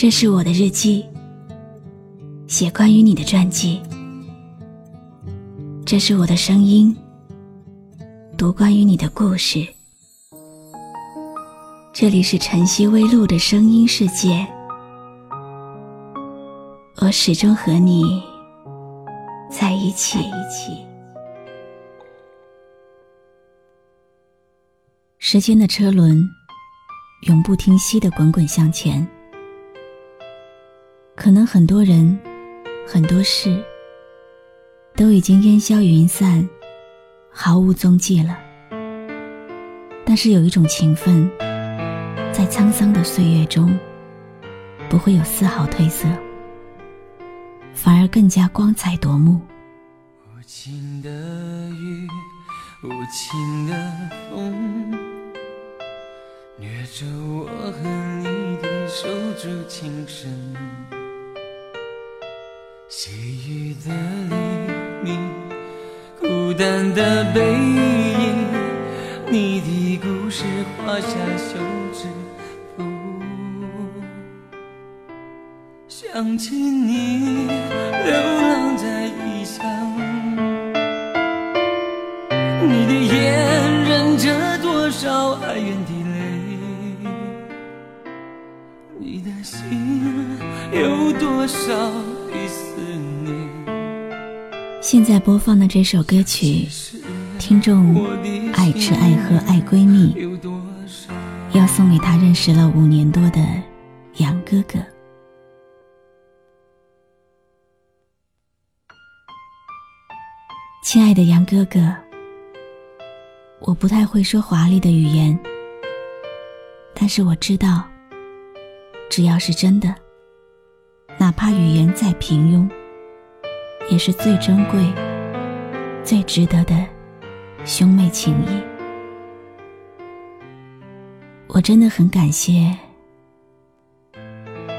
这是我的日记，写关于你的传记。这是我的声音，读关于你的故事。这里是晨曦微露的声音世界，我始终和你在一起。时间的车轮永不停息的滚滚向前，可能很多人、很多事都已经烟消云散，毫无踪迹了。但是有一种情分，在沧桑的岁月中，不会有丝毫褪色，反而更加光彩夺目。无情的雨，无情的风。掠着我和你手足情深，细雨的黎明，孤单的背影，你的故事画下休止符。想起你流浪在异乡，你的眼忍着多少哀怨的泪，你的心。有多少？现在播放的这首歌曲，听众爱吃爱喝爱闺蜜，要送给他认识了五年多的杨哥哥。亲爱的杨哥哥，我不太会说华丽的语言，但是我知道，只要是真的。哪怕语言再平庸，也是最珍贵、最值得的兄妹情谊。我真的很感谢，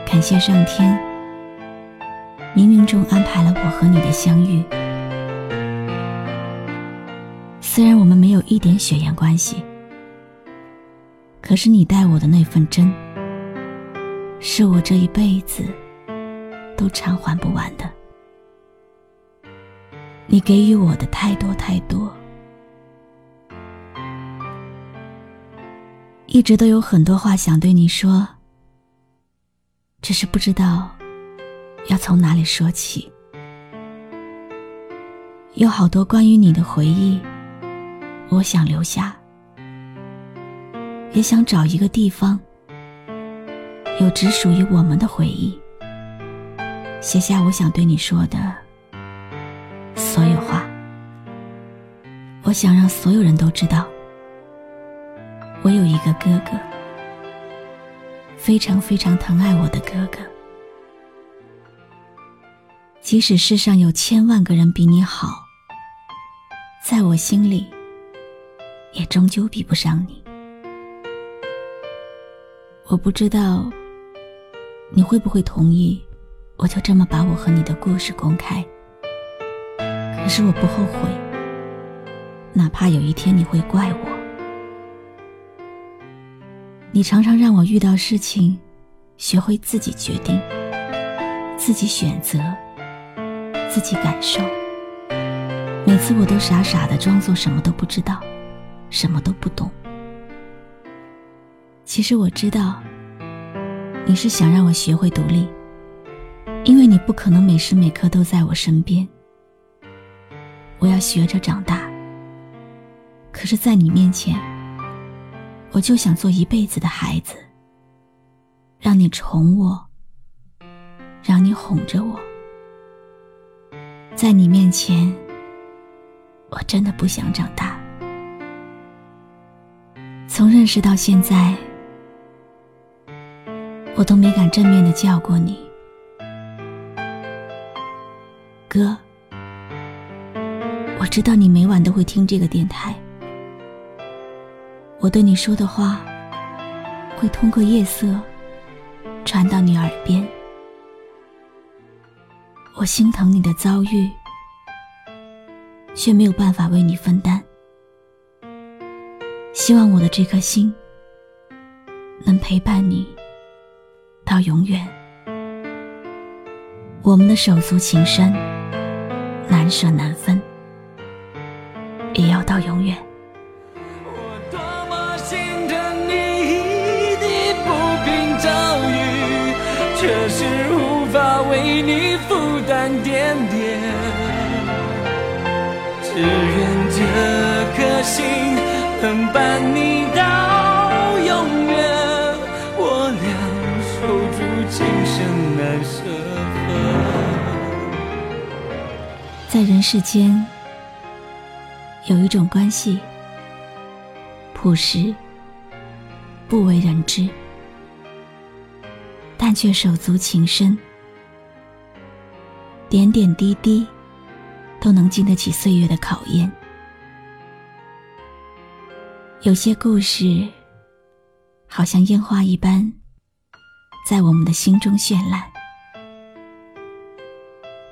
感谢上天，冥冥中安排了我和你的相遇。虽然我们没有一点血缘关系，可是你待我的那份真，是我这一辈子。都偿还不完的。你给予我的太多太多，一直都有很多话想对你说，只是不知道要从哪里说起。有好多关于你的回忆，我想留下，也想找一个地方，有只属于我们的回忆。写下我想对你说的所有话。我想让所有人都知道，我有一个哥哥，非常非常疼爱我的哥哥。即使世上有千万个人比你好，在我心里，也终究比不上你。我不知道你会不会同意。我就这么把我和你的故事公开，可是我不后悔，哪怕有一天你会怪我。你常常让我遇到事情，学会自己决定，自己选择，自己感受。每次我都傻傻的装作什么都不知道，什么都不懂。其实我知道，你是想让我学会独立。因为你不可能每时每刻都在我身边，我要学着长大。可是，在你面前，我就想做一辈子的孩子，让你宠我，让你哄着我。在你面前，我真的不想长大。从认识到现在，我都没敢正面的叫过你。哥，我知道你每晚都会听这个电台，我对你说的话会通过夜色传到你耳边。我心疼你的遭遇，却没有办法为你分担。希望我的这颗心能陪伴你到永远。我们的手足情深，难舍难分，也要到永远。我多么心疼你的不平遭遇，却是无法为你负担点点。只愿这颗心能伴你在人世间，有一种关系，朴实，不为人知，但却手足情深，点点滴滴都能经得起岁月的考验。有些故事，好像烟花一般，在我们的心中绚烂，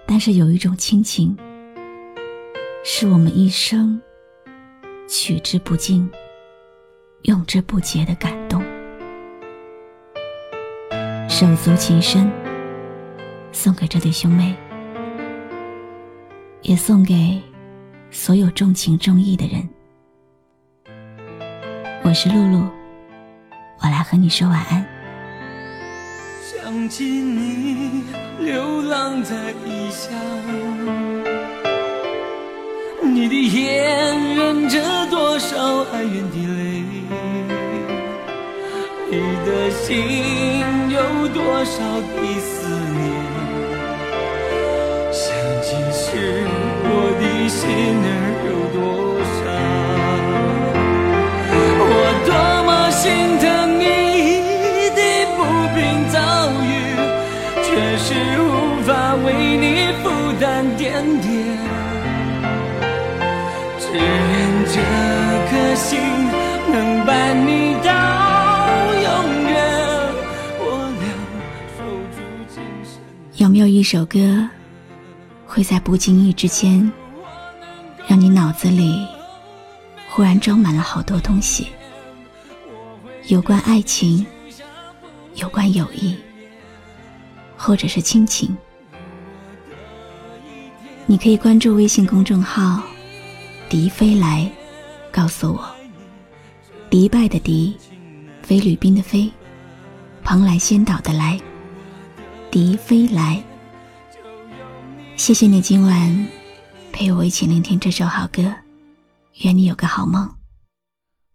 但是有一种亲情。是我们一生取之不尽、用之不竭的感动。手足情深，送给这对兄妹，也送给所有重情重义的人。我是露露，我来和你说晚安。想起你流浪在异乡。你的眼忍着多少哀怨的泪，你的心有多少的思念？想起时，我的心儿有多伤。我多么心疼你的不平遭遇，却是无法为你负担点点。这颗心能伴你到永远。我俩手足情深。有没有一首歌，会在不经意之间，让你脑子里忽然装满了好多东西？有关爱情，有关友谊，或者是亲情。你可以关注微信公众号。迪飞来，告诉我，迪拜的迪，菲律宾的菲，蓬莱仙岛的来，迪飞来。谢谢你今晚陪我一起聆听这首好歌，愿你有个好梦。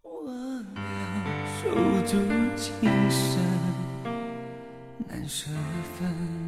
我俩手足情深，难舍分。